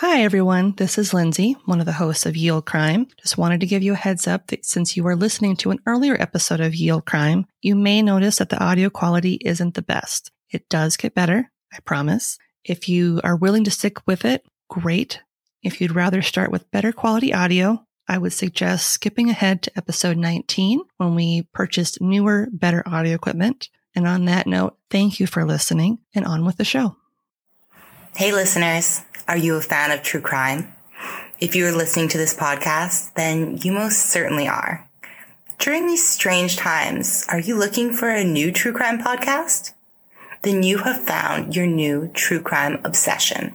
Hi, everyone. This is Lindsay, one of the hosts of Ye Olde Crime. Just wanted to give you a heads up that since you are listening to an earlier episode of Ye Olde Crime, you may notice that the audio quality isn't the best. It does get better, I promise. If you are willing to stick with it, great. If you'd rather start with better quality audio, I would suggest skipping ahead to episode 19 when we purchased newer, better audio equipment. And on that note, thank you for listening and on with the show. Hey, listeners. Are you a fan of true crime? If you are listening to this podcast, then you most certainly are. During these strange times, are you looking for a new true crime podcast? Then you have found your new true crime obsession.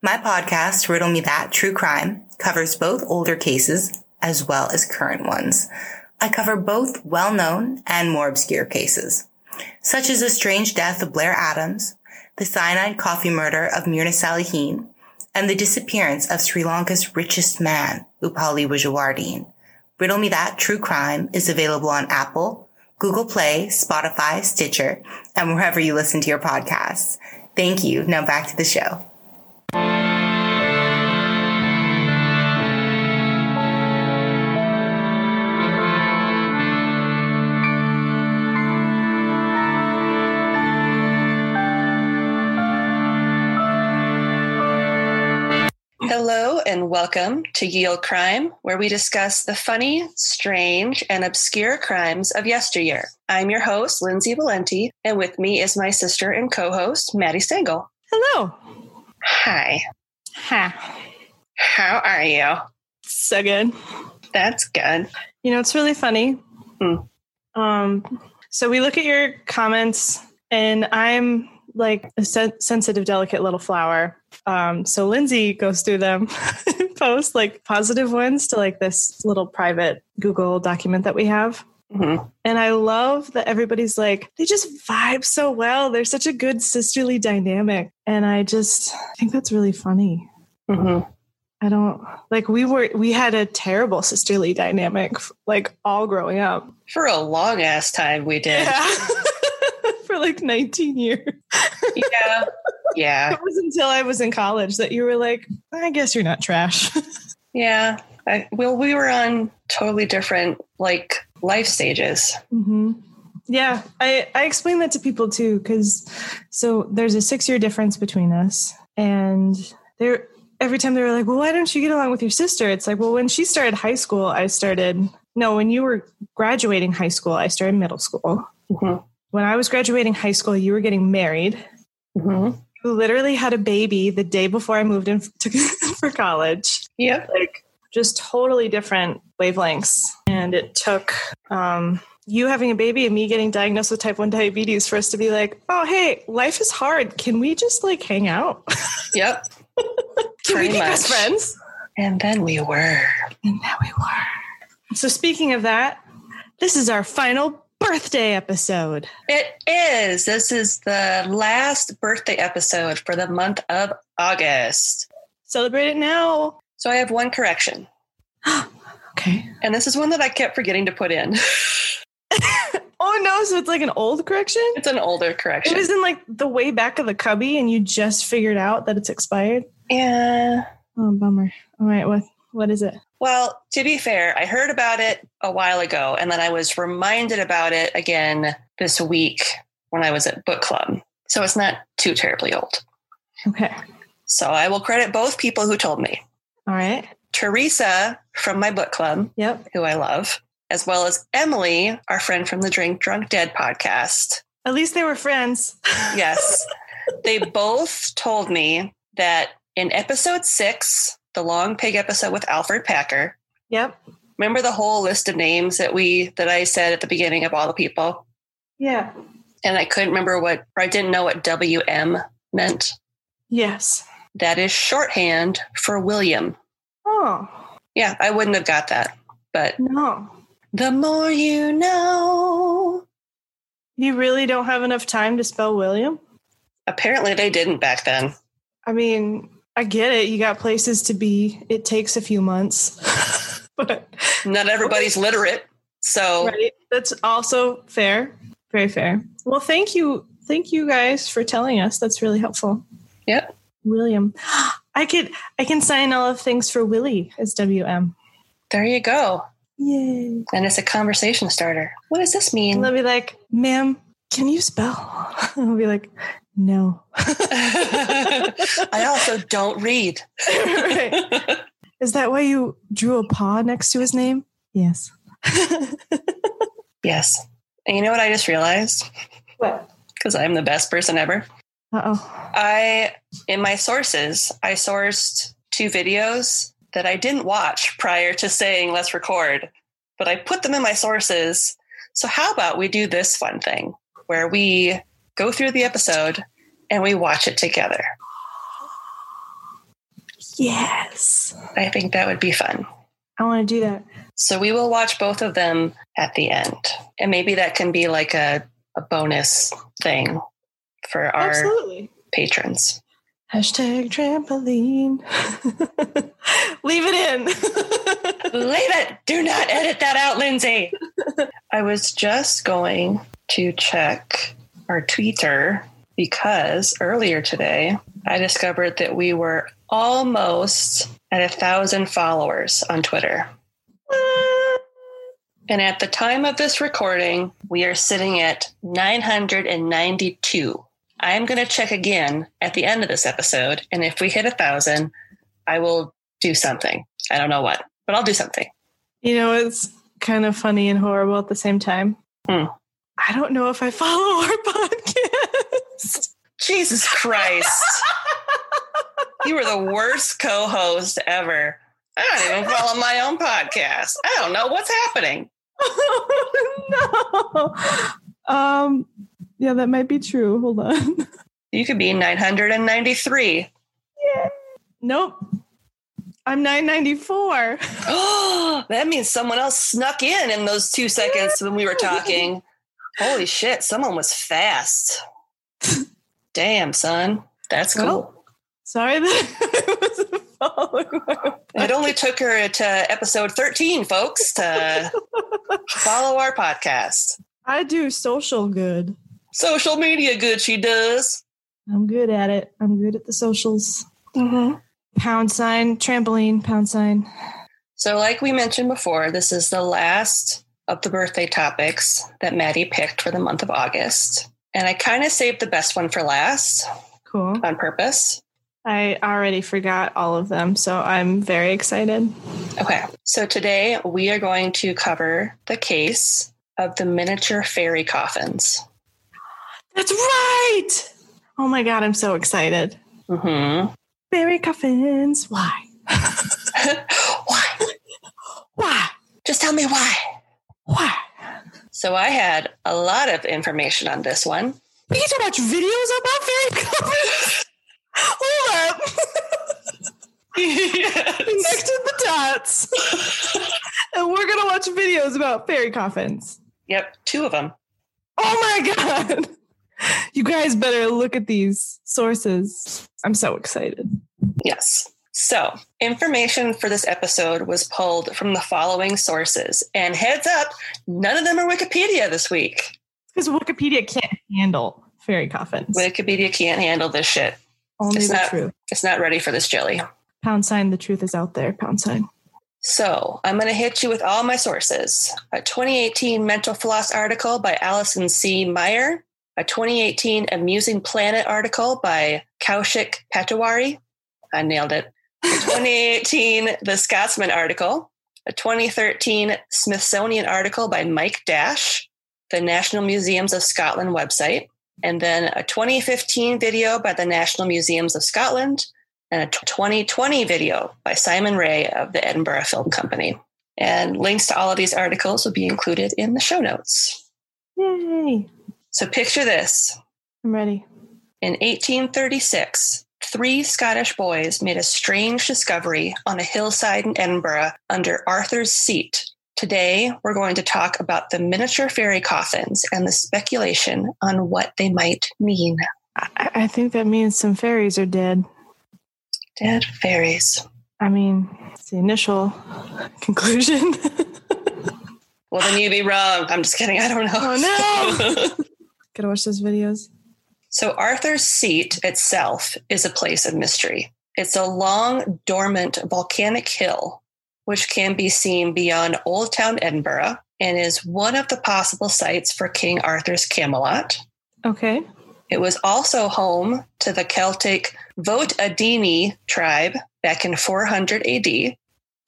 My podcast, Riddle Me That True Crime, covers both older cases as well as current ones. I cover both well-known and more obscure cases, such as the strange death of Blair Adams, the cyanide coffee murder of Mirna Salihin, and the disappearance of Sri Lanka's richest man, Upali Wijewardene. Riddle Me That True Crime is available on Apple, Google Play, Spotify, Stitcher, and wherever you listen to your podcasts. Thank you. Now back to the show. Welcome to Ye Olde Crime, where we discuss the funny, strange, and obscure crimes of yesteryear. I'm your host, Lindsay Valenti, and with me is my sister and co host, Maddie Stengel. Hello. Hi. Ha. How are you? So good. That's good. You know, it's really funny. Hmm. Um, so we look at your comments, and I'm like a sen- sensitive, delicate little flower. Um, so Lindsay goes through them, posts like positive ones to like this little private Google document that we have. Mhm. And I love that everybody's like, they just vibe so well. They're such a good sisterly dynamic. And I just I think that's really funny. Mhm. I don't like we were we had a terrible sisterly dynamic like all growing up. For a long ass time, we did. For like 19 years. Yeah. Yeah. It was until I was in college that you were like, I guess you're not trash. Yeah. I, well, we were on totally different like life stages. hmm Yeah, I, I explain that to people too, because so there's a six year difference between us. And they're every time they were like, Well, why don't you get along with your sister? It's like, well, when she started high school, I started no, when you were graduating high school, I started middle school. Mhm. When I was graduating high school, you were getting married. Mhm. You literally had a baby the day before I moved in to, for college. Yep. like just totally different wavelengths. And it took um, you having a baby and me getting diagnosed with type 1 diabetes for us to be like, oh, hey, life is hard. Can we just like hang out? Yep. Can we be much. best friends? And then we were. And there we were. So, speaking of that, this is our final birthday episode. It is. This is the last birthday episode for the month of August. Celebrate it now. So I have one correction. Okay. And this is one that I kept forgetting to put in. Oh no, so it's like an old correction? it's an older correction. It was in like the way back of the cubby and you just figured out that it's expired? yeah. Oh, bummer. All right, what what is it? Well, to be fair, I heard about it a while ago and then I was reminded about it again this week when I was at book club. So it's not too terribly old. Okay. So I will credit both people who told me. All right. Teresa from my book club, Yep. who I love, as well as Emily, our friend from the Drink Drunk Dead podcast. At least they were friends. Yes. they both told me that in episode six, the long pig episode with Alfred Packer, Yep. remember the whole list of names that we that I said at the beginning of all the people? Yeah. And I couldn't remember what or I didn't know what WM meant. Yes. That is shorthand for William. Oh, Yeah, I wouldn't have got that. But no. the more you know. You really don't have enough time to spell William? Apparently they didn't back then. I mean, I get it. You got places to be. It takes a few months. but Not everybody's literate. So right. That's also fair. Very fair. Well, thank you. Thank you guys for telling us. That's really helpful. Yep. William. I could I can sign all of things for Willie as WM. There you go. Yay. And it's a conversation starter. What does this mean? And they'll be like, ma'am, can you spell? I'll be like, no. I also don't read. right. Is that why you drew a paw next to his name? Yes. Yes. And you know what I just realized? What? Because I'm the best person ever. Uh oh. I, in my sources, I sourced two videos that I didn't watch prior to saying let's record, but I put them in my sources. So, how about we do this fun thing where we go through the episode and we watch it together? Yes. I think that would be fun. I want to do that. So, we will watch both of them at the end. And maybe that can be like a, a bonus thing for our Absolutely. patrons. Hashtag trampoline. Leave it in. Leave it. Do not edit that out, Lindsay. I was just going to check our Twitter because earlier today I discovered that we were almost at a thousand followers on Twitter. And at the time of this recording, we are sitting at 992. I'm going to check again at the end of this episode. And if we hit a thousand, I will do something. I don't know what, but I'll do something. you know, it's kind of funny and horrible at the same time. Hmm. I don't know if I follow our podcast. Jesus Christ. you were the worst co host ever. I don't even follow my own podcast. I don't know what's happening. no. Um, yeah, that might be true. Hold on. You could be 993. Nope. I'm 994. Oh, that means someone else snuck in in those two seconds when we were talking. Holy shit, someone was fast. Damn, son. That's cool. Well, Sorry that I wasn't following it only took her to episode 13, folks, to follow our podcast. I do social good. Social media good, she does. I'm good at it. I'm good at the socials. Mm-hmm. Pound sign, trampoline, pound sign. So, like we mentioned before, this is the last of the birthday topics that Maddie picked for the month of August. And I kind of saved the best one for last Cool. on purpose. I already forgot all of them, so I'm very excited. Okay, so today we are going to cover the case of the miniature fairy coffins. That's right. Oh my god, I'm so excited. Mm-hmm. Berry coffins. Why? why? Why? Just tell me why. Why? So, I had a lot of information on this one. We get to watch videos about fairy coffins. Hold up. Next to the dots. and we're gonna watch videos about fairy coffins. Yep, two of them. Oh my god. You guys better look at these sources. I'm so excited. Yes. So, information for this episode was pulled from the following sources. And heads up, none of them are Wikipedia this week. Because Wikipedia can't handle fairy coffins. Wikipedia can't handle this shit. Only it's the not- truth. It's not ready for this jelly. Pound sign, the truth is out there. Pound sign. So, I'm going to hit you with all my sources. A 2018 Mental Floss article by Allison C. Meyer, a 2018 Amusing Planet article by Kaushik Patowary. I nailed it. A 2018 The Scotsman article, a 2013 Smithsonian article by Mike Dash, the National Museums of Scotland website, and then a 2015 video by the National Museums of Scotland, and a 2020 video by Simon Ray of the Edinburgh Film Company. And links to all of these articles will be included in the show notes. Yay. So picture this. I'm ready. In 1836, three Scottish boys made a strange discovery on a hillside in Edinburgh under Arthur's Seat. Today, we're going to talk about the miniature fairy coffins and the speculation on what they might mean. I, I think that means some fairies are dead. Dead fairies. I mean, it's the initial conclusion. Well, then you'd be wrong. I'm just kidding. I don't know. Oh, no. Gotta watch those videos. So, Arthur's Seat itself is a place of mystery. It's a long, dormant volcanic hill, which can be seen beyond Old Town Edinburgh and is one of the possible sites for King Arthur's Camelot. Okay. It was also home to the Celtic Votadini tribe back in 400 AD.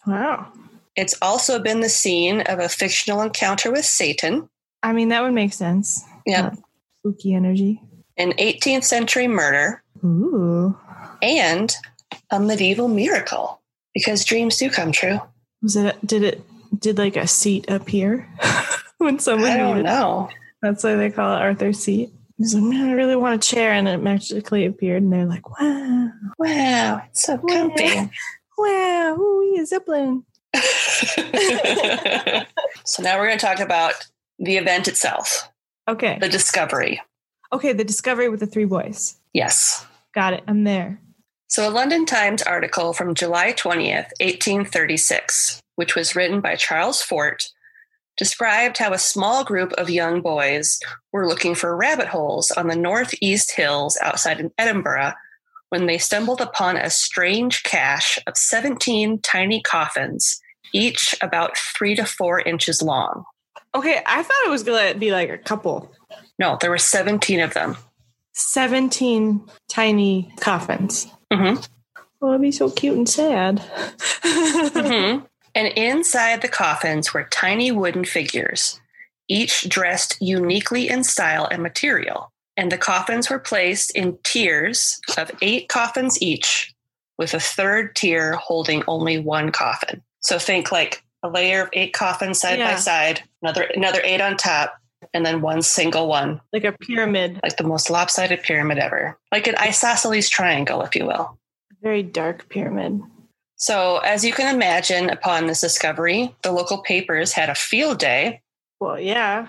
Wow. It's also been the scene of a fictional encounter with Satan, I mean, that would make sense. Yep. Uh, spooky energy. An 18th century murder, Ooh. and a medieval miracle because dreams do come true. Was it, did it, did like a seat appear when someone I don't know. That's why they call it Arthur's seat. He's like, man, I really want a chair. And it magically appeared. And they're like, wow, Wow, it's so comfy. wow, ooh, a Zeppelin. so now we're going to talk about the event itself, Okay. the discovery. Okay. The discovery with the three boys. Yes. Got it. I'm there. So, a London Times article from July 20th, 1836, which was written by Charles Fort, described how a small group of young boys were looking for rabbit holes on the northeast hills outside of Edinburgh when they stumbled upon a strange cache of 17 tiny coffins, each about three to four inches long. Okay. I thought it was going to be like a couple. No, there were 17 of them. 17 tiny coffins. hmm Oh, it'd be so cute and sad. Mhm. And inside the coffins were tiny wooden figures, each dressed uniquely in style and material. And the coffins were placed in tiers of eight coffins each, with a third tier holding only one coffin. So think like a layer of eight coffins side by side, another another eight on top, and then one single one, like a pyramid. like the most lopsided pyramid ever, like an isosceles triangle, if you will. Very dark pyramid. So, as you can imagine, upon this discovery, the local papers had a field day Well, yeah.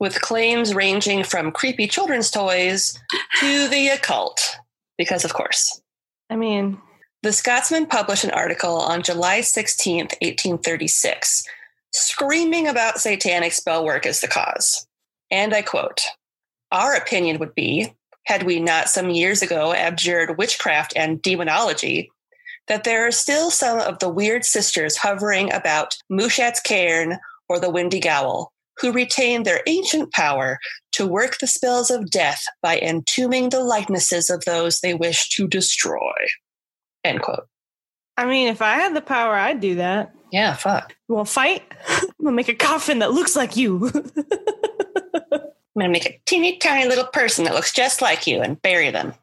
with claims ranging from creepy children's toys to the occult, because of course. I mean, The Scotsman published an article on July 16th, 1836, screaming about satanic spell work as the cause. And I quote Our opinion would be, had we not some years ago abjured witchcraft and demonology, that there are still some of the weird sisters hovering about Muschat's Cairn or the Windy Gowl who retain their ancient power to work the spells of death by entombing the likenesses of those they wish to destroy. End quote. I mean, if I had the power, I'd do that. Yeah, fuck. Well, fight. I'm gonna make a coffin that looks like you. I'm gonna make a teeny tiny little person that looks just like you and bury them.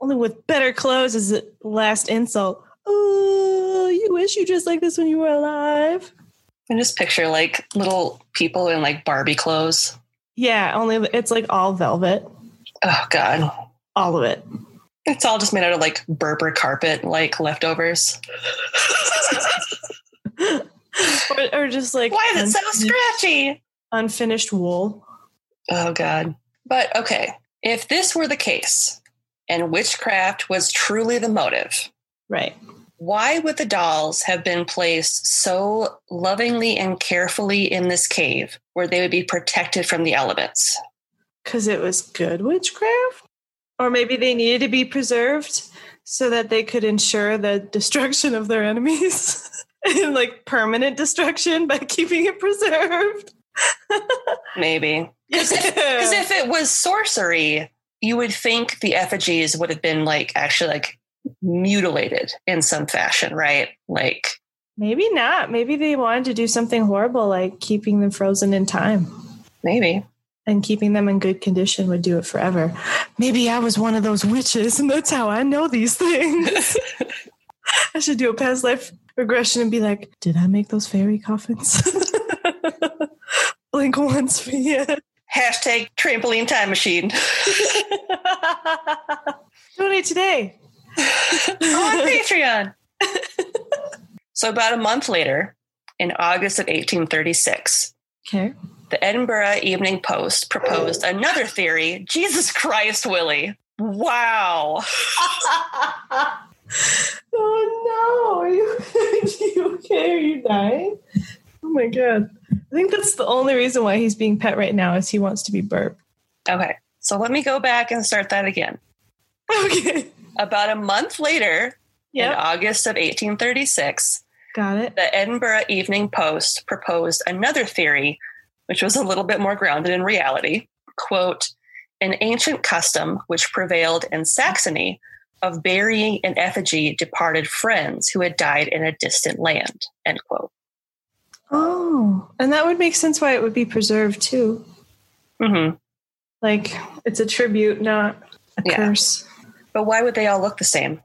Only with better clothes as the last insult. Oh, you wish you dressed like this when you were alive. And just picture like little people in like Barbie clothes. Yeah, only it's like all velvet, Oh god. all of it. It's all just made out of like Berber carpet, like leftovers. or, or just like Why is it so scratchy? unfinished wool. Oh god. But okay, if this were the case and witchcraft was truly the motive, Right. why would the dolls have been placed so lovingly and carefully in this cave where they would be protected from the elements? Because it was good witchcraft? Or maybe they needed to be preserved so that they could ensure the destruction of their enemies and like permanent destruction by keeping it preserved. Maybe. Because if it was sorcery, you would think the effigies would have been like actually like mutilated in some fashion, right? Like, maybe not. Maybe they wanted to do something horrible like keeping them frozen in time. maybe. and keeping them in good condition would do it forever. Maybe I was one of those witches, and that's how I know these things. I should do a past life regression and be like, did I make those fairy coffins? Blink once for you. Hashtag trampoline time machine. Donate today. on Patreon. so, about a month later, in August of 1836, Okay. the Edinburgh Evening Post proposed another theory. Jesus Christ, Willie. Wow. Oh no! Are you, are you okay? Are you dying? Oh my god! I think that's the only reason why he's being pet right now is he wants to be burp. Okay, so let me go back and start that again. Okay. About a month later, In August of 1836, Got it. the Edinburgh Evening Post proposed another theory, which was a little bit more grounded in reality. Quote, an ancient custom which prevailed in Saxony of burying in effigy departed friends who had died in a distant land, end quote. Oh, and that would make sense why it would be preserved too. hmm Like it's a tribute, not a Yeah. curse. But why would they all look the same?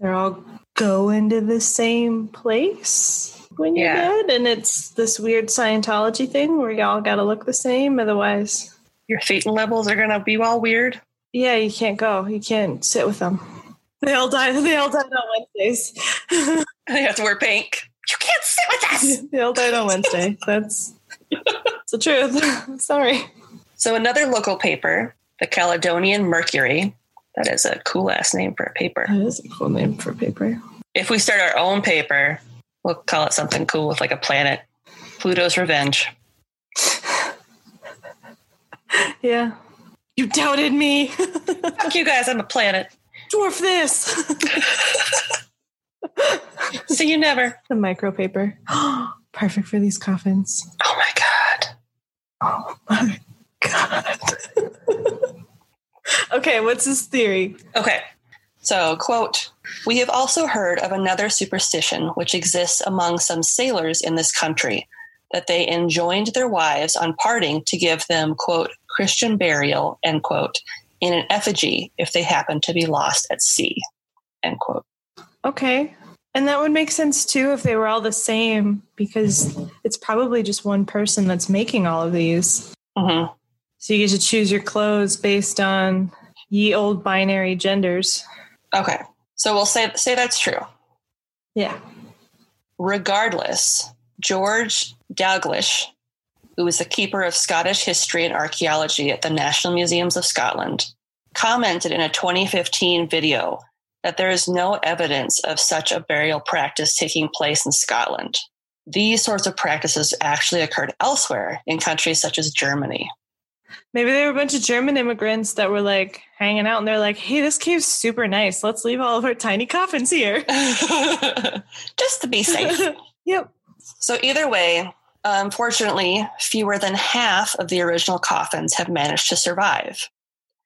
They're all going to the same place when you're Yeah. dead, and it's this weird Scientology thing where y'all got to look the same. Otherwise, Your thetan levels are going to be all weird. yeah, you can't go. You can't sit with them. They all died. They all died on Wednesdays. They have to wear pink. You can't sit with us. they all died on Wednesday. That's it's the truth. Sorry. So another local paper, the Caledonian Mercury, that is a cool ass name for a paper. That is a cool name for a paper. If we start our own paper, we'll call it something cool with like a planet. Pluto's Revenge. Yeah. You doubted me. Fuck you guys, I'm a planet. Dwarf this. See you never. the micro paper. Perfect for these coffins. Oh my God. Oh my god. okay, what's his theory? Okay. So, quote, we have also heard of another superstition which exists among some sailors in this country that they enjoined their wives on parting to give them, quote, Christian burial, end quote, in an effigy if they happen to be lost at sea, end quote. Okay. And that would make sense too if they were all the same because it's probably just one person that's making all of these. hmm So you get to choose your clothes based on ye old binary genders. Okay. So we'll say, say that's true. Yeah. Regardless, George Dalglish, who is the keeper of Scottish history and archaeology at the National Museums of Scotland, commented in a 2015 video that there is no evidence of such a burial practice taking place in Scotland. These sorts of practices actually occurred elsewhere in countries such as Germany. Maybe they were a bunch of German immigrants that were like hanging out and they're like, hey, this cave's super nice. Let's leave all of our tiny coffins here. Just to be safe. yep. So, either way, unfortunately, fewer than half of the original coffins have managed to survive.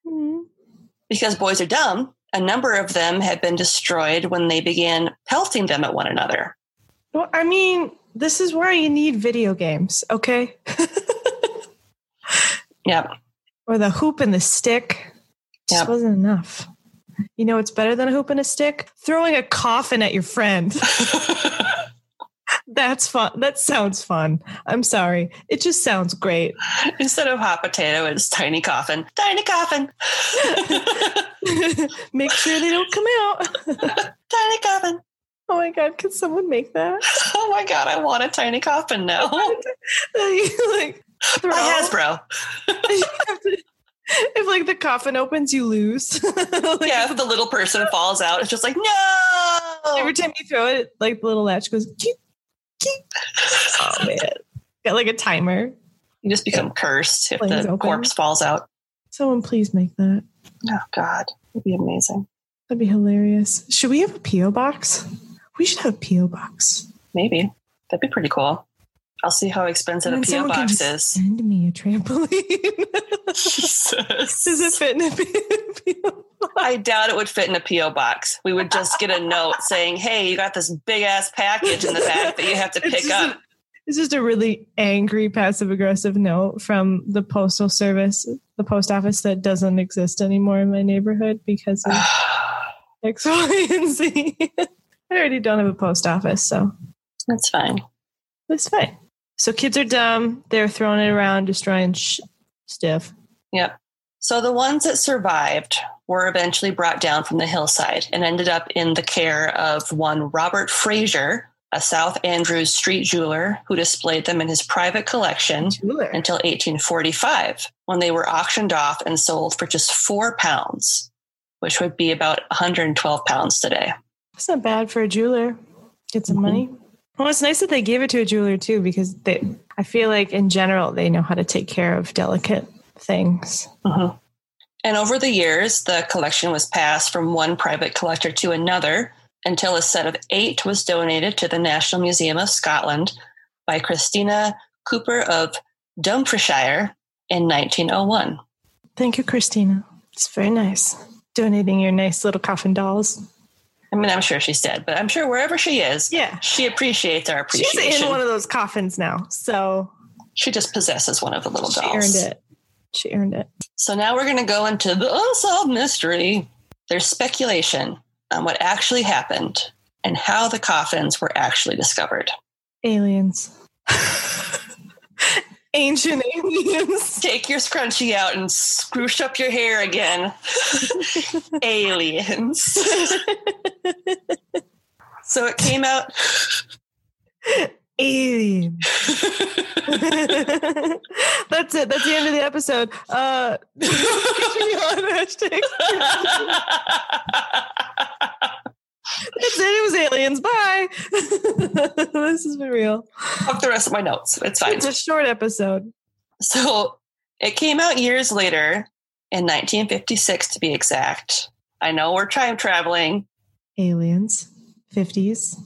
Mhm. Because boys are dumb, a number of them had been destroyed when they began pelting them at one another. Well, I mean, this is why you need video games, okay? Yep. or the hoop and the stick. Just Yep. wasn't enough. You know what's better than a hoop and a stick? Throwing a coffin at your friend. That's fun. That sounds fun. I'm sorry. It just sounds great. Instead of hot potato, it's tiny coffin. Tiny coffin. Make sure they don't come out. tiny coffin. Oh my god, could someone make that? Oh my God, I want a tiny coffin now. like throw. By Hasbro. You have to- if like the coffin opens, you lose. like, Yeah, if the little person falls out, it's just like, no. Every time you throw it, like the little latch goes. Keep. Oh man, got like a timer. You just become cursed if Flames the open. corpse falls out. Someone please make that. Oh God, it'd be amazing. That'd be hilarious. Should we have a PO box? We should have a PO box. Maybe that'd be pretty cool. I'll see how expensive a PO box is. Send me a trampoline. Jesus. Does it fit in a PO box? I doubt it would fit in a PO box. We would just get a note saying, "Hey, you got this big ass package in the back that you have to pick up." a- it's just a really angry, passive aggressive note from the postal service, the post office that doesn't exist anymore in my neighborhood because of X, Y, and Z. I already don't have a post office, so That's fine. That's fine. So kids are dumb. They're throwing it around, destroying sh- stuff. Yep. So the ones that survived were eventually brought down from the hillside and ended up in the care of one Robert Fraser, a South Andrews street jeweler who displayed them in his private collection Jeweler. until 1845 when they were auctioned off and sold for just four pounds, which would be about 112 pounds today. That's not bad for a jeweler. Get some Mhm. money. Well, it's nice that they gave it to a jeweler too, because they. I feel like in general they know how to take care of delicate things. Mhm. And over the years, the collection was passed from one private collector to another until a set of eight was donated to the National Museum of Scotland by Christina Cooper of Dumfriesshire in 1901. Thank you, Christina. It's very nice. Donating your nice little coffin dolls. I mean, I'm sure she's dead, but I'm sure wherever she is, Yeah. she appreciates our appreciation. She's in one of those coffins now. So she just possesses one of the little she dolls. earned it. She earned it. So now we're going to go into the unsolved mystery. There's speculation on what actually happened and how the coffins were actually discovered. Aliens. Ancient aliens. Take your scrunchie out and scroosh up your hair again. Aliens. so it came out. Aliens. That's it. That's the end of the episode. Uh. That's it. It was aliens. Bye. this has been real. Fuck the rest of my notes. It's fine. It's a short episode. So it came out years later, in 1956 to be exact. I know we're time traveling, Aliens. 50s.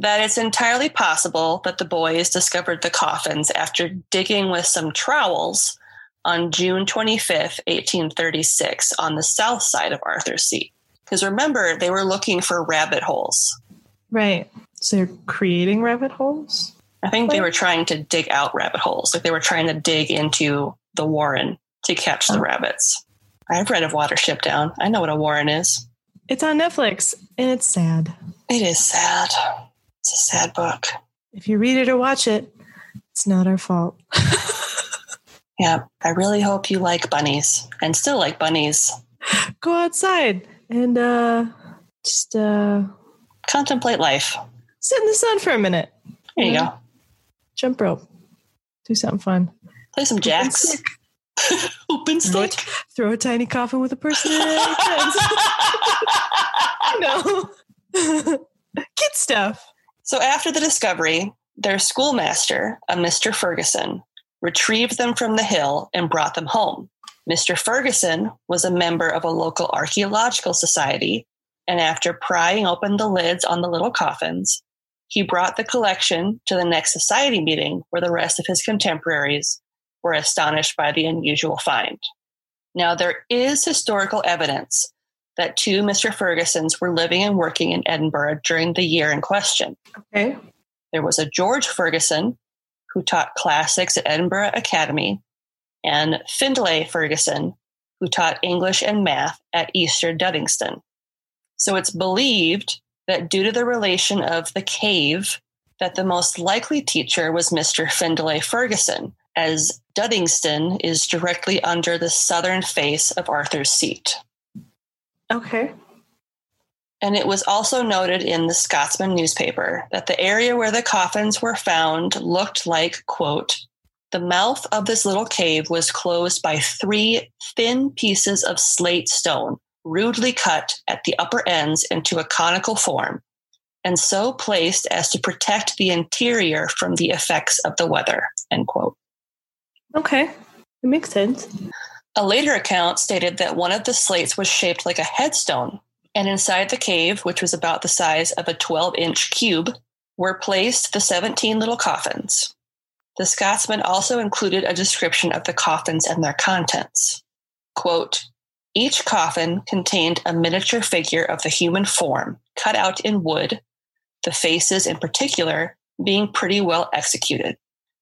That it's entirely possible that the boys discovered the coffins after digging with some trowels on June 25th, 1836, on the south side of Arthur's Seat. Because remember, they were looking for rabbit holes. Right. So they're creating rabbit holes? I think they were trying to dig out rabbit holes. Like they were trying to dig into the warren to catch the Oh. rabbits. I've read of Watership Down. I know what a warren is. It's on Netflix and it's sad. It is sad. It's a sad book. If you read it or watch it, it's not our fault. Yeah, I really hope you like bunnies and still like bunnies. Go outside and uh just uh Contemplate life. sit in the sun for a minute. There you go. Jump rope. Do something fun. Play some jacks. Open Throw stick. a, throw a tiny coffin with a person in it. no. Kid stuff. So after the discovery, their schoolmaster, a Mr. Ferguson, retrieved them from the hill and brought them home. Mr. Ferguson was a member of a local archaeological society, and after prying open the lids on the little coffins, he brought the collection to the next society meeting where the rest of his contemporaries were astonished by the unusual find. Now, there is historical evidence that two Mr. Fergusons were living and working in Edinburgh during the year in question. Okay. There was a George Ferguson who taught classics at Edinburgh Academy, and Findlay Ferguson who taught English and math at Easter Duddingston. So it's believed that due to the relation of the cave, that the most likely teacher was Mr. Findlay Ferguson, as Duddingston is directly under the southern face of Arthur's Seat. Okay. And it was also noted in the Scotsman newspaper that the area where the coffins were found looked like, quote, the mouth of this little cave was closed by three thin pieces of slate stone, rudely cut at the upper ends into a conical form, and so placed as to protect the interior from the effects of the weather, end quote. Okay. It makes sense. A later account stated that one of the slates was shaped like a headstone, and inside the cave, which was about the size of a 12 inch cube, were placed the 17 little coffins. The Scotsman also included a description of the coffins and their contents. Quote, each coffin contained a miniature figure of the human form, cut out in wood, the faces in particular being pretty well executed.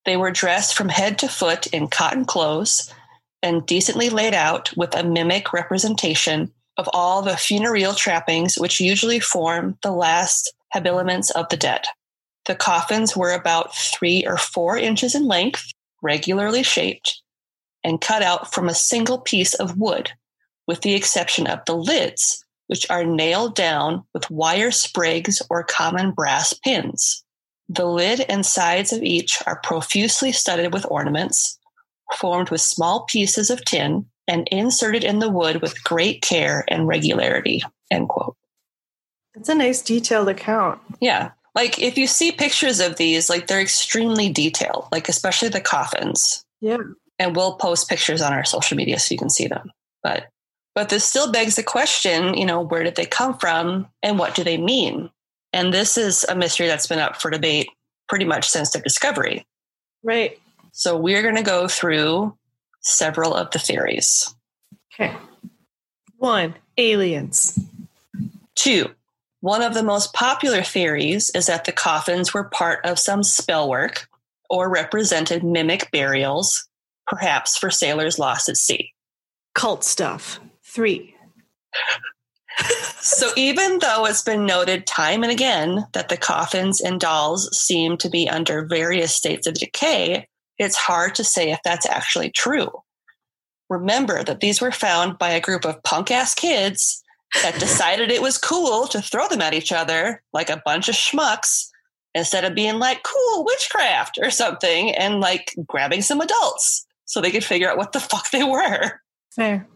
They were dressed from head to foot in cotton clothes and decently laid out with a mimic representation of all the funereal trappings which usually form the last habiliments of the dead. The coffins were about three or four inches in length, regularly shaped, and cut out from a single piece of wood, with the exception of the lids, which are nailed down with wire sprigs or common brass pins. The lid and sides of each are profusely studded with ornaments, formed with small pieces of tin and inserted in the wood with great care and regularity. End quote. It's a nice detailed account. Yeah. Like if you see pictures of these, like they're extremely detailed, like especially the coffins. Yeah. And we'll post pictures on our social media so you can see them. But But this still begs the question, you know, where did they come from and what do they mean? And this is a mystery that's been up for debate pretty much since their discovery. Right. So we're going to go through several of the theories. Okay. One, aliens. Two, one of the most popular theories is that the coffins were part of some spell work or represented mimic burials, perhaps for sailors lost at sea. Cult stuff. Three. So, even though it's been noted time and again that the coffins and dolls seem to be under various states of decay, it's hard to say if that's actually true. Remember that these were found by a group of punk ass kids that decided it was cool to throw them at each other like a bunch of schmucks instead of being like cool witchcraft or something and like grabbing some adults so they could figure out what the fuck they were. Fair.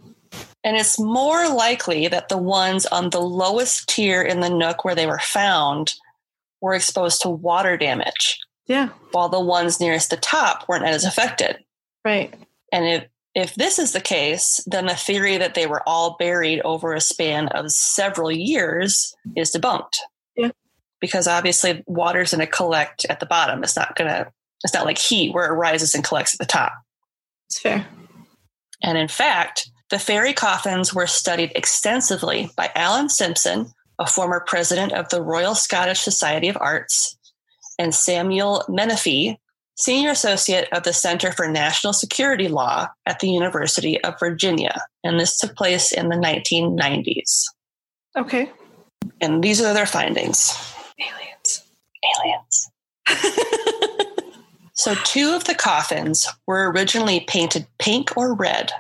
And it's more likely that the ones on the lowest tier in the nook where they were found were exposed to water damage, Yeah. while the ones nearest the top weren't as affected. Right. And if if this is the case, then the theory that they were all buried over a span of several years is debunked. Yeah. Because obviously water's going to collect at the bottom. It's not going to, it's not like heat where it rises and collects at the top. It's fair. And in fact, the fairy coffins were studied extensively by Alan Simpson, a former president of the Royal Scottish Society of Arts, and Samuel Menefee, senior associate of the Center for National Security Law at the University of Virginia. And this took place in the 1990s. Okay. And these are their findings Aliens. aliens. So, two of the coffins were originally painted pink or red,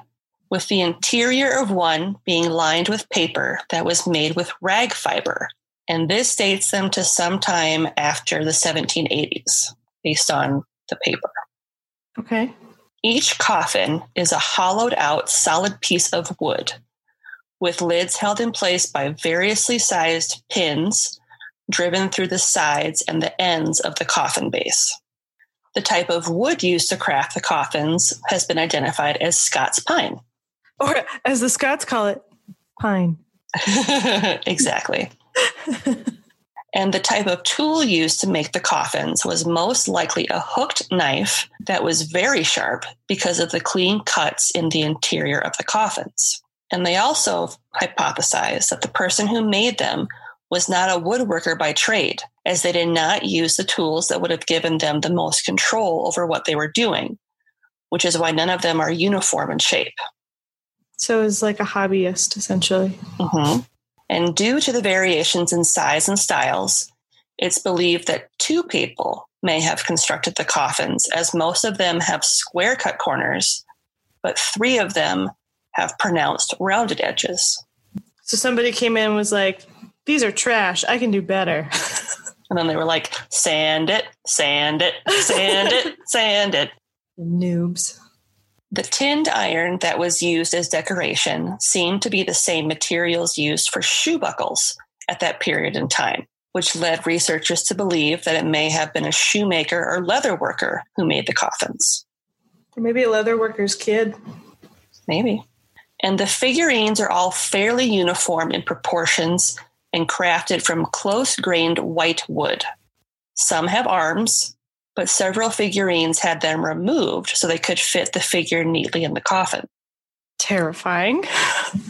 with the interior of one being lined with paper that was made with rag fiber. And this dates them to sometime after the 1780s, based on the paper. Okay. Each coffin is a hollowed out solid piece of wood, with lids held in place by variously sized pins driven through the sides and the ends of the coffin base. The type of wood used to craft the coffins has been identified as Scots pine. Or as the Scots call it, pine. exactly. And the type of tool used to make the coffins was most likely a hooked knife that was very sharp because of the clean cuts in the interior of the coffins. And they also hypothesized that the person who made them was not a woodworker by trade, as they did not use the tools that would have given them the most control over what they were doing, which is why none of them are uniform in shape. So it's like a hobbyist, essentially. Mhm. And due to the variations in size and styles, it's believed that two people may have constructed the coffins, as most of them have square cut corners, but three of them have pronounced rounded edges. So somebody came in and was like, these are trash. I can do better. And then they were like, sand it, sand it, sand it, sand it. Noobs. The tinned iron that was used as decoration seemed to be the same materials used for shoe buckles at that period in time, which led researchers to believe that it may have been a shoemaker or leather worker who made the coffins. Or maybe a leather worker's kid. Maybe. And the figurines are all fairly uniform in proportions and crafted from close grained white wood. Some have arms, but several figurines had them removed so they could fit the figure neatly in the coffin. Terrifying.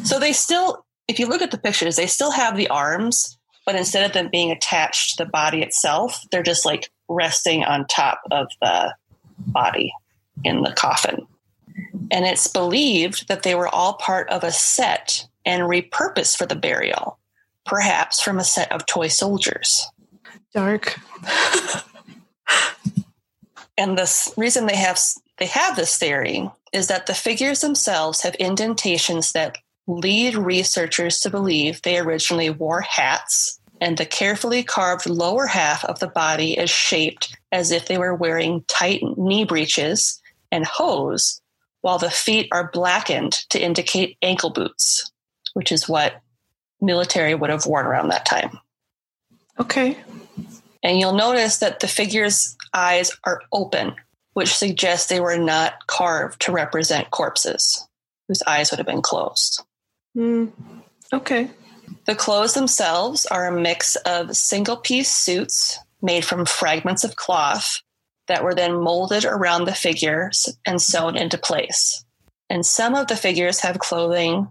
So they still, if you look at the pictures, they still have the arms, but instead of them being attached to the body itself, they're just like resting on top of the body in the coffin. And it's believed that they were all part of a set and repurposed for the burial, perhaps from a set of toy soldiers. Dark. And the reason they have they have this theory is that the figures themselves have indentations that lead researchers to believe they originally wore hats, and the carefully carved lower half of the body is shaped as if they were wearing tight knee breeches and hose, while the feet are blackened to indicate ankle boots, which is what military would have worn around that time. Okay. And you'll notice that the figure's eyes are open, which suggests they were not carved to represent corpses whose eyes would have been closed. Mm. Okay. The clothes themselves are a mix of single piece suits made from fragments of cloth that were then molded around the figures and sewn into place. And some of the figures have clothing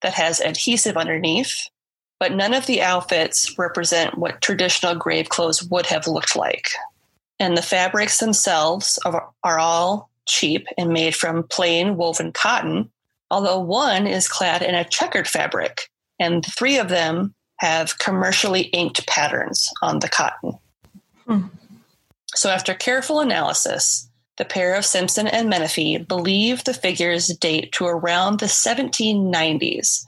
that has adhesive underneath, but none of the outfits represent what traditional grave clothes would have looked like. And the fabrics themselves are, are all cheap and made from plain woven cotton, although one is clad in a checkered fabric, and three of them have commercially inked patterns on the cotton. Hmm. So, after careful analysis, the pair of Simpson and Menefee believe the figures date to around the 1790s.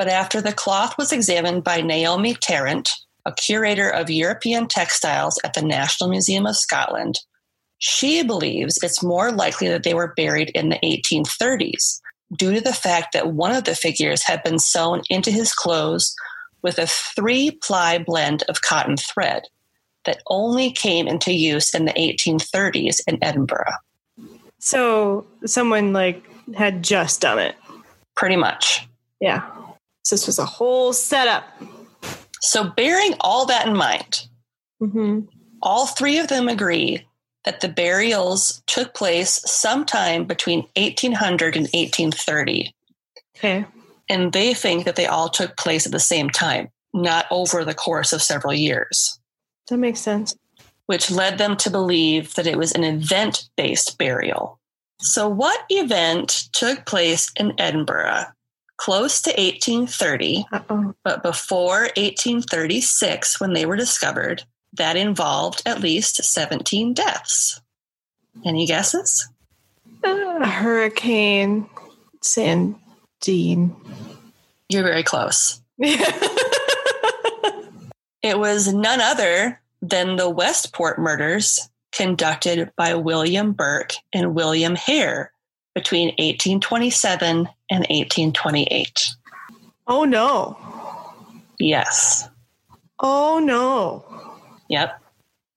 But after the cloth was examined by Naomi Tarrant, a curator of European textiles at the National Museum of Scotland, she believes it's more likely that they were buried in the 1830s due to the fact that one of the figures had been sewn into his clothes with a three ply blend of cotton thread that only came into use in the 1830s in Edinburgh. So someone like had just done it. Pretty much. Yeah. So this was a whole setup. So bearing all that in mind, mm-hmm. all three of them agree that the burials took place sometime between 1800 and 1830. Okay. And they think that they all took place at the same time, not over the course of several years. That makes sense. Which led them to believe that it was an event based burial. So, what event took place in Edinburgh close to 1830, Uh-oh. but before 1836 when they were discovered, that involved at least 17 deaths? Any guesses? Uh, hurricane Sandine. You're very close. It was none other than the Westport murders conducted by William Burke and William Hare between 1827 and 1828. Oh no. Yes. Oh no. Yep.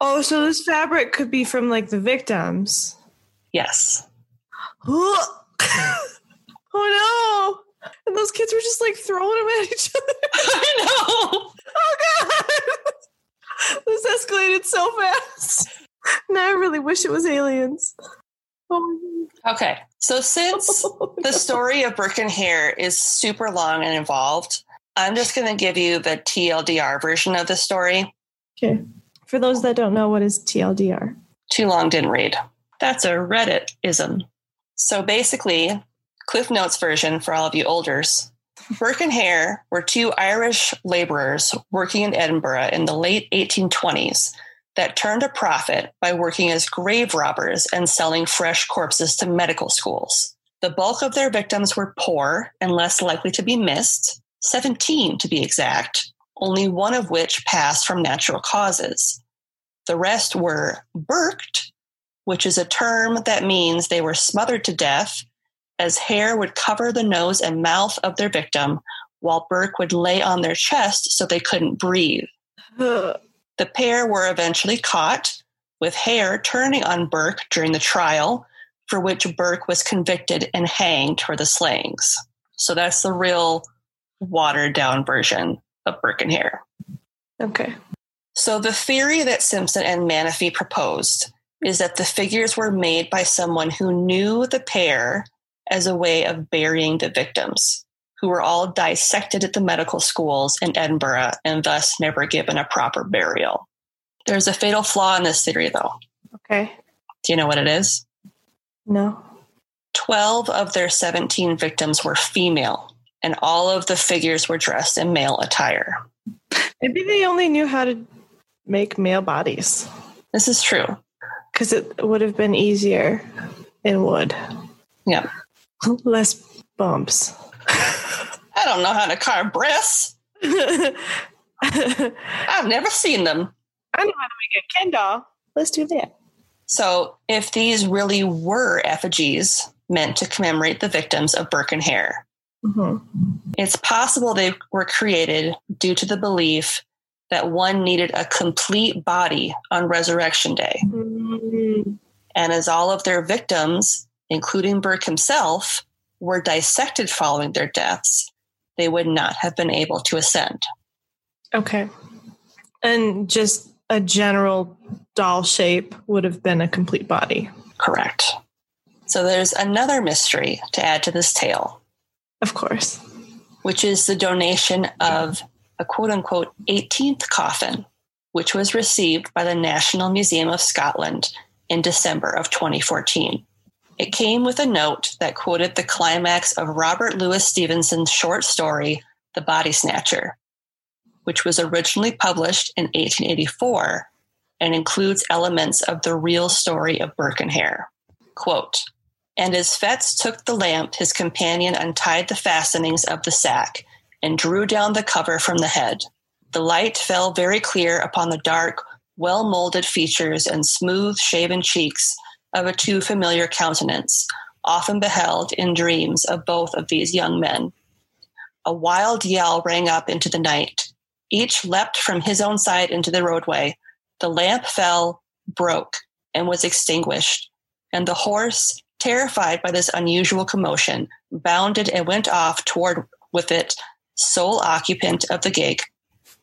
Oh, so this fabric could be from like the victims. Yes. oh no. And those kids were just like throwing them at each other. I know. Oh god. This escalated so fast. Now I really wish it was aliens. Oh. Okay. So since the story of Burke and Hare is super long and involved, I'm just going to give you the TLDR version of the story. Okay. For those that don't know, what is TLDR? Too long didn't read. That's a Reddit ism. So basically, Cliff Notes version for all of you olders. Burke and Hare were two Irish laborers working in Edinburgh in the late 1820s that turned a profit by working as grave robbers and selling fresh corpses to medical schools. The bulk of their victims were poor and less likely to be missed, 17 to be exact, only one of which passed from natural causes. The rest were burked, which is a term that means they were smothered to death as Hare would cover the nose and mouth of their victim while Burke would lay on their chest so they couldn't breathe. The pair were eventually caught, with Hare turning on Burke during the trial, for which Burke was convicted and hanged for the slayings. So that's the real watered down version of Burke and Hare. Okay. So the theory that Simpson and Menefee proposed is that the figures were made by someone who knew the pair as a way of burying the victims, who were all dissected at the medical schools in Edinburgh and thus never given a proper burial. There's a fatal flaw in this theory, though. Okay. Do you know what it is? No. 12 of their 17 victims were female, and all of the figures were dressed in male attire. Maybe they only knew how to make male bodies. This is true. Because it would have been easier in wood. Yeah. Less bumps. I don't know how to carve breasts. I've never seen them. I know how to make a Ken doll. Let's do that. So, if these really were effigies meant to commemorate the victims of Burke and Hare, mm-hmm. it's possible they were created due to the belief that one needed a complete body on Resurrection Day. Mm-hmm. And as all of their victims including Burke himself, were dissected following their deaths, they would not have been able to ascend. Okay. And just a general doll shape would have been a complete body. Correct. So there's another mystery to add to this tale, Of course. which is the donation of a quote unquote 18th coffin, which was received by the National Museum of Scotland in December of 2014. It came with a note that quoted the climax of Robert Louis Stevenson's short story, The Body Snatcher, which was originally published in 1884 and includes elements of the real story of Burke and Hare. Quote, and as Fettes took the lamp, his companion untied the fastenings of the sack and drew down the cover from the head. The light fell very clear upon the dark, well molded features and smooth shaven cheeks of a too familiar countenance, often beheld in dreams of both of these young men. A wild yell rang up into the night. Each leapt from his own side into the roadway. The lamp fell, broke, and was extinguished, and the horse, terrified by this unusual commotion, bounded and went off toward with it, sole occupant of the gig,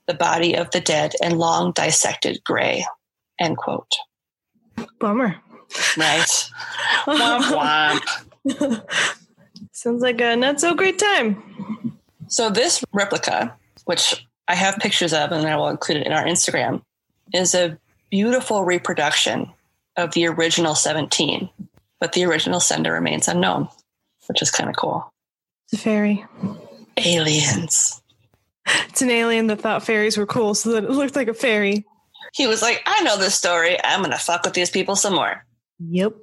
the body of the dead and long dissected gray. End quote. Bummer. Right. womp womp. Sounds like a not so great time. So this replica, which I have pictures of and I will include it in our Instagram, is a beautiful reproduction of the original 17, but the original sender remains unknown, which is kind of cool. It's a fairy. Aliens. It's an alien that thought fairies were cool, so that it looked like a fairy. He was like, I know this story. I'm going to fuck with these people some more. Yep.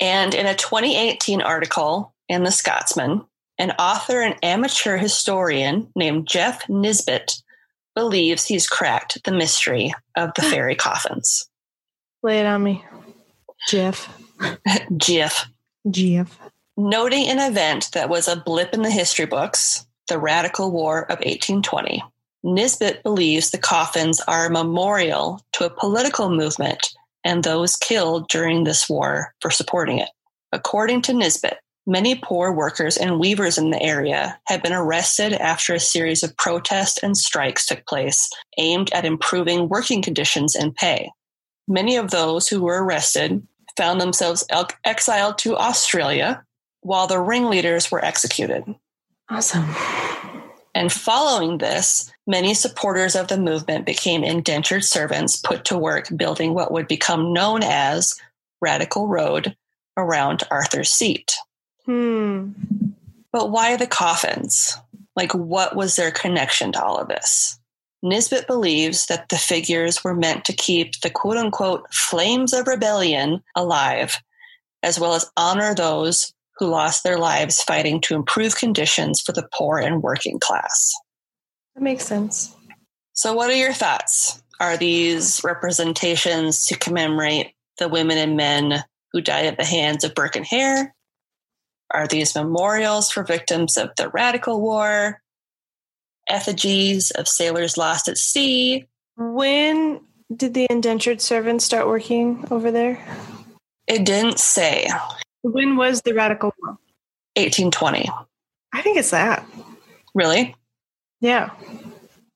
And in a 2018 article in The Scotsman, an author and amateur historian named Jeff Nisbet believes he's cracked the mystery of the fairy coffins. Lay it on me. Jeff. Jeff. Jeff. Noting an event that was a blip in the history books, the Radical War of 1820, Nisbet believes the coffins are a memorial to a political movement and those killed during this war for supporting it. According to Nisbet, many poor workers and weavers in the area had been arrested after a series of protests and strikes took place aimed at improving working conditions and pay. Many of those who were arrested found themselves el- exiled to Australia while the ringleaders were executed. Awesome. And following this, many supporters of the movement became indentured servants put to work building what would become known as Radical Road around Arthur's Seat. Hmm. But why the coffins? Like, what was their connection to all of this? Nisbet believes that the figures were meant to keep the quote unquote flames of rebellion alive, as well as honor those who lost their lives fighting to improve conditions for the poor and working class. That makes sense. So, what are your thoughts? Are these representations to commemorate the women and men who died at the hands of Burke and Hare? Are these memorials for victims of the Radical War? Effigies of sailors lost at sea? When did the indentured servants start working over there? It didn't say. When was the radical war? 1820. I think it's that. Really? Yeah.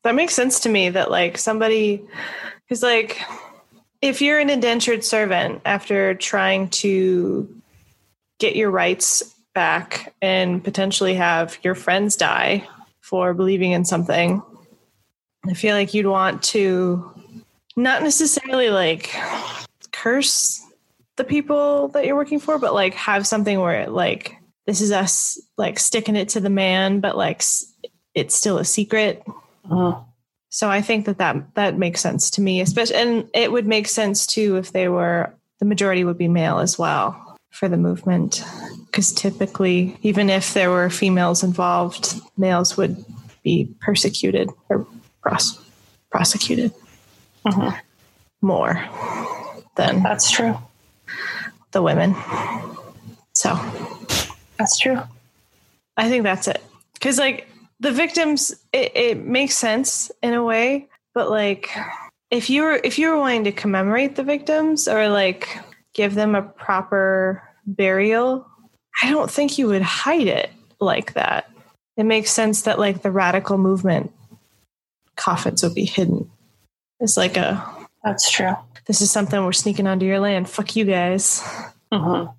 That makes sense to me that like somebody who's like if you're an indentured servant after trying to get your rights back and potentially have your friends die for believing in something, I feel like you'd want to not necessarily like curse the people that you're working for, but like have something where like this is us like sticking it to the man, but like it's still a secret. Mhm. So I think that that that makes sense to me, especially, and it would make sense too if they were the majority would be male as well for the movement, because typically, even if there were females involved, males would be persecuted or pros- prosecuted Mhm. more than That's true. the women. So That's true. I think that's it. Because like the victims, it, it makes sense in a way, but like if you were if you were wanting to commemorate the victims or like give them a proper burial, I don't think you would hide it like that. it makes sense that like the radical movement coffins would be hidden. It's like a That's true. this is something we're sneaking onto your land. Fuck you guys. Mm-hmm.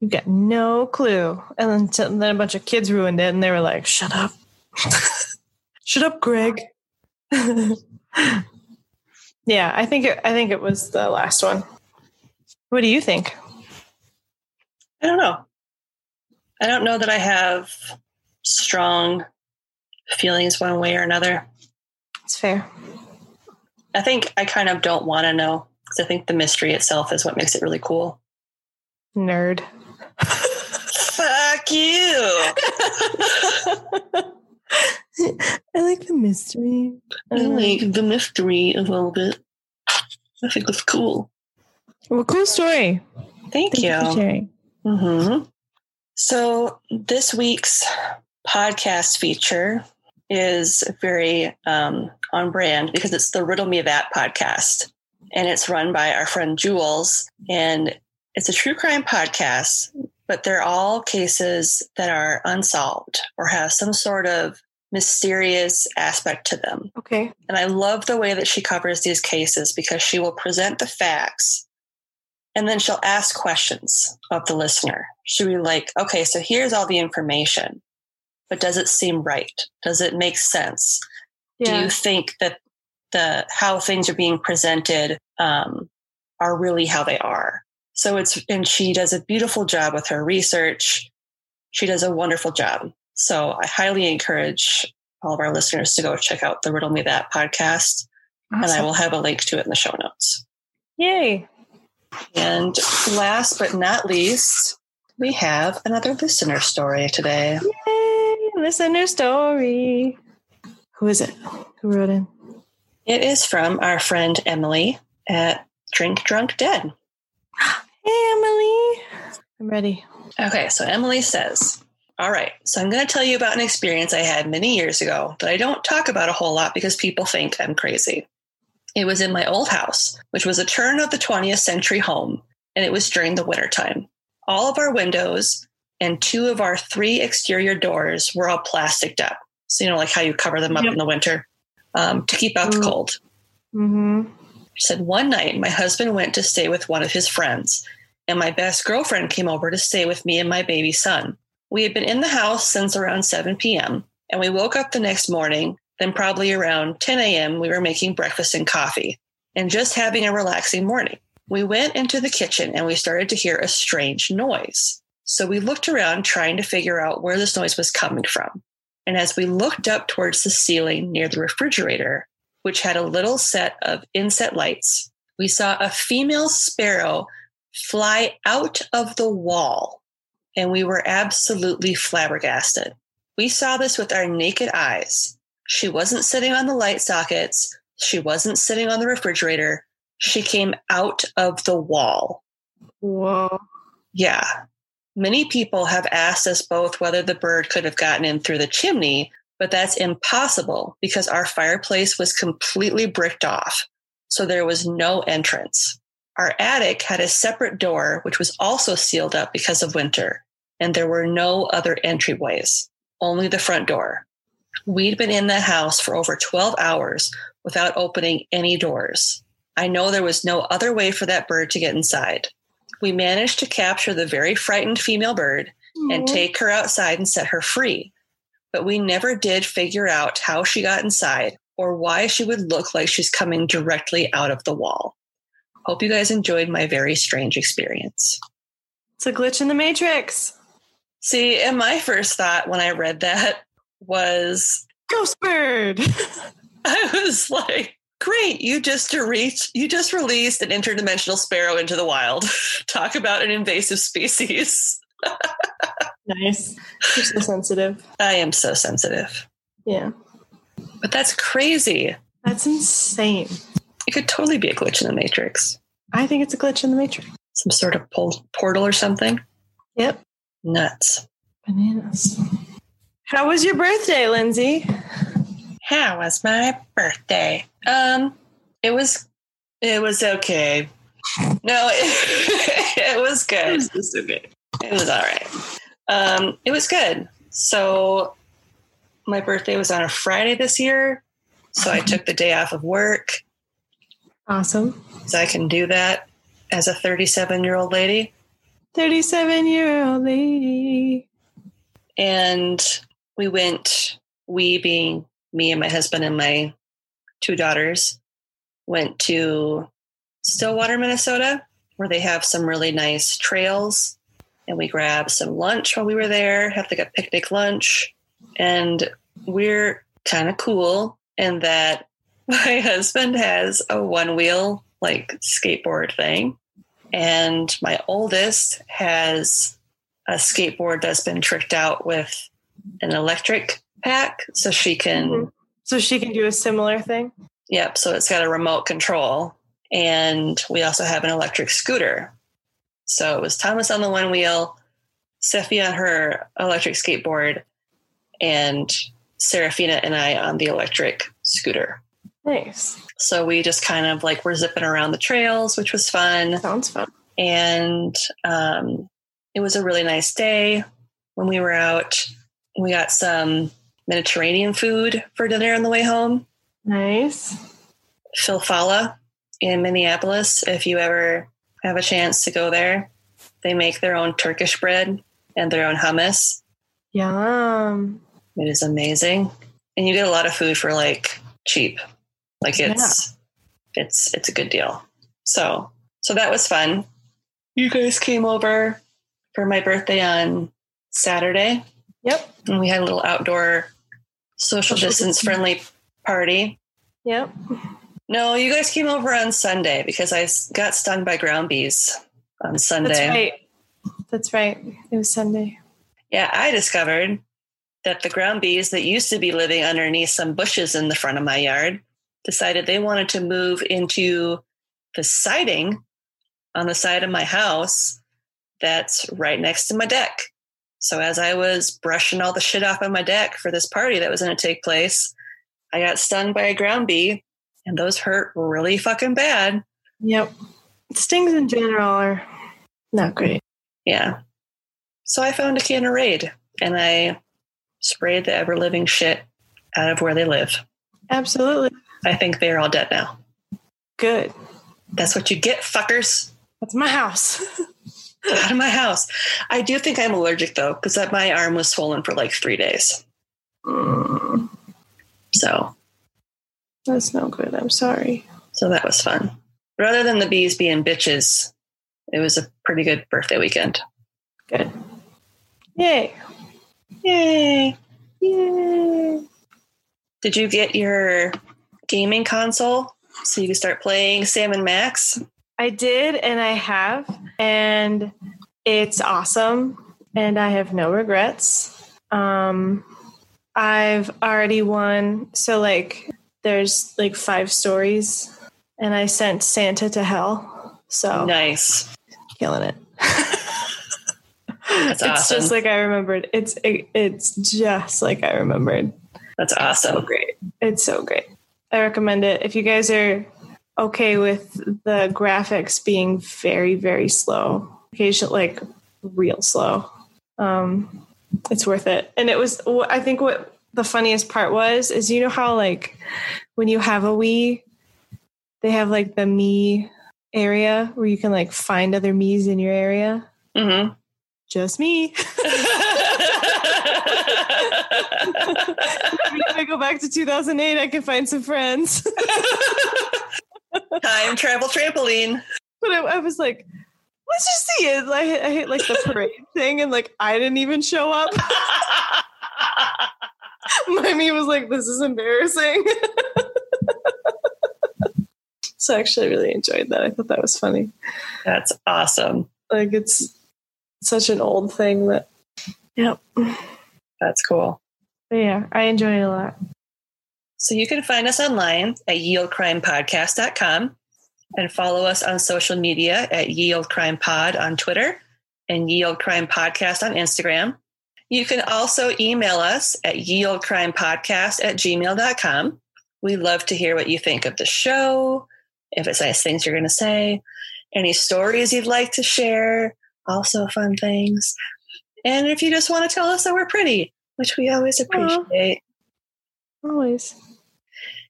You've got no clue. And then, t- then a bunch of kids ruined it and they were like, shut up. shut up, Greg. yeah, I think it, I think it was the last one. What do you think? I don't know. I don't know that I have strong feelings one way or another. It's fair. I think I kind of don't want to know because I think the mystery itself is what makes it really cool. Nerd. Fuck you. I like the mystery. I like the mystery a little bit. I think it's cool. Well, cool story. Thank, Thank you for you. sharing. hmm So this week's podcast feature is very um, on brand because it's the Riddle Me That podcast, and it's run by our friend Jules, and it's a true crime podcast, but they're all cases that are unsolved or have some sort of mysterious aspect to them. Okay. And I love the way that she covers these cases because she will present the facts and then she'll ask questions of the listener. She'll be like, okay, so here's all the information, but does it seem right? Does it make sense? Do you think that the how things are being presented um, are really how they are? So it's and she does a beautiful job with her research. She does a wonderful job. So I highly encourage all of our listeners to go check out the Riddle Me That podcast, and I will have a link to it in the show notes. Yay. And last but not least, we have another listener story today. Yay. Listener story. Who is it? Who wrote in? It is from our friend Emily at Drink Drunk Dead. Hey, Emily. I'm ready. Okay, so Emily says, All right, so I'm going to tell you about an experience I had many years ago that I don't talk about a whole lot because people think I'm crazy. It was in my old house, which was a turn of the 20th century home, and it was during the wintertime. All of our windows and two of our three exterior doors were all plasticed up. So, you know, like how you cover them up Yep. in the winter um, to keep out the Mm. cold. Mm-hmm. She said, One night, my husband went to stay with one of his friends, and my best girlfriend came over to stay with me and my baby son. We had been in the house since around 7 p.m., and we woke up the next morning. Then, probably around 10 a.m., we were making breakfast and coffee and just having a relaxing morning. We went into the kitchen and we started to hear a strange noise. So we looked around trying to figure out where this noise was coming from. And as we looked up towards the ceiling near the refrigerator, which had a little set of inset lights, we saw a female sparrow fly out of the wall, and we were absolutely flabbergasted. We saw this with our naked eyes. She wasn't sitting on the light sockets, she wasn't sitting on the refrigerator. She came out of the wall. Whoa. Yeah. Many people have asked us both whether the bird could have gotten in through the chimney, but that's impossible because our fireplace was completely bricked off. So there was no entrance. Our attic had a separate door, which was also sealed up because of winter, and there were no other entryways, only the front door. We'd been in the house for over 12 hours without opening any doors. I know there was no other way for that bird to get inside. We managed to capture the very frightened female bird and take her outside and set her free. But we never did figure out how she got inside or why she would look like she's coming directly out of the wall. Hope you guys enjoyed my very strange experience. It's a glitch in the matrix. See, and my first thought when I read that was Ghost bird. I was like, great, you just reached you just released an interdimensional sparrow into the wild. Talk about an invasive species. nice. You're so sensitive. I am so sensitive. Yeah. But that's crazy. That's insane. It could totally be a glitch in the matrix. I think it's a glitch in the matrix. Some sort of pol- portal or something. Yep. Nuts. Bananas. How was your birthday, Lindsay? How was my birthday? Um, it was it was okay. No, it, it was good. just okay. It was all right. Um, it was good. So my birthday was on a Friday this year. So I took the day off of work. Awesome. So I can do that as a 37 year old lady. 37 year old lady. And we went, we being me and my husband and my two daughters, went to Stillwater, Minnesota, where they have some really nice trails. And we grabbed some lunch while we were there, have like a picnic lunch. And we're kind of cool in that my husband has a one wheel like skateboard thing. And my oldest has a skateboard that's been tricked out with an electric pack so she can Mhm. So she can do a similar thing. Yep. So it's got a remote control. And we also have an electric scooter. So it was Thomas on the one wheel, Steffi on her electric skateboard, and Serafina and I on the electric scooter. Nice. So we just kind of like were zipping around the trails, which was fun. Sounds fun. And um, it was a really nice day when we were out. We got some Mediterranean food for dinner on the way home. Nice. Philfala in Minneapolis. If you ever have a chance to go there, they make their own Turkish bread and their own hummus. Yum. It is amazing, and you get a lot of food for like cheap. Like it's it's it's a good deal. So so that was fun. You guys came over for my birthday on Saturday, Yep. and we had a little outdoor social Social distance distancing. friendly party. Yep. No, you guys came over on Sunday because I got stung by ground bees on Sunday. That's right. That's right. It was Sunday. Yeah, I discovered that the ground bees that used to be living underneath some bushes in the front of my yard decided they wanted to move into the siding on the side of my house that's right next to my deck. So as I was brushing all the shit off of my deck for this party that was going to take place, I got stung by a ground bee and those hurt really fucking bad. Yep. Stings in general are not great. Yeah. So I found a can of Raid and I sprayed the ever living shit out of where they live. Absolutely. I think they're all dead now. Good. That's what you get, fuckers. That's my house. Out of my house. I do think I'm allergic though, because my arm was swollen for like three days. Mm, So, that's no good. I'm sorry. so that was fun. But other than the bees being bitches, it was a pretty good birthday weekend. Good. Yay. Yay! Yay. Did you get your gaming console so you can start playing Sam and Max? I did, and I have, and it's awesome, and I have no regrets. Um, I've already won, so like, there's like five stories, and I sent Santa to hell, so Nice. killing it. It's awesome. just like I remembered. It's it, it's just like I remembered. That's So awesome. great. It's so great. I recommend it. If you guys are okay with the graphics being very, very slow, occasionally like real slow, um, it's worth it. And it was, I think what the funniest part was is you know how like when you have a Wii, they have like the me area where you can like find other me's in your area. hmm Just me. I go back to 2008, I can find some friends. Time travel trampoline. But I, I was like, let's just see it. I hit, I hit like the parade thing, and like I didn't even show up. My me was like, this is embarrassing. so I actually really enjoyed that. I thought that was funny. That's awesome. Like it's such an old thing that, yep. That's cool. Yeah, I enjoy it a lot. So you can find us online at yeoldecrimepodcast.com and follow us on social media at yeoldecrimepod on Twitter and yeoldecrimepodcast on Instagram. You can also email us at yeoldecrimepodcast at gmail.com. We love to hear what you think of the show, if it's nice things you're going to say, any stories you'd like to share, also fun things. And if you just want to tell us that we're pretty, which we always appreciate. Always.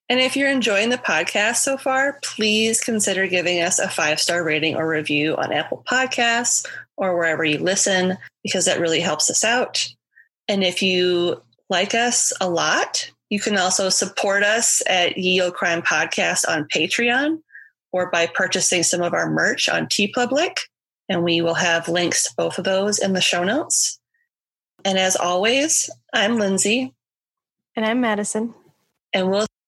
And if you're enjoying the podcast so far, please consider giving us a five star rating or review on Apple Podcasts or wherever you listen, because that really helps us out. And if you like us a lot, you can also support us at Ye Olde Crime Podcast on Patreon or by purchasing some of our merch on TeePublic. And we will have links to both of those in the show notes. And as always, I'm Lindsay. And I'm Madison. And we'll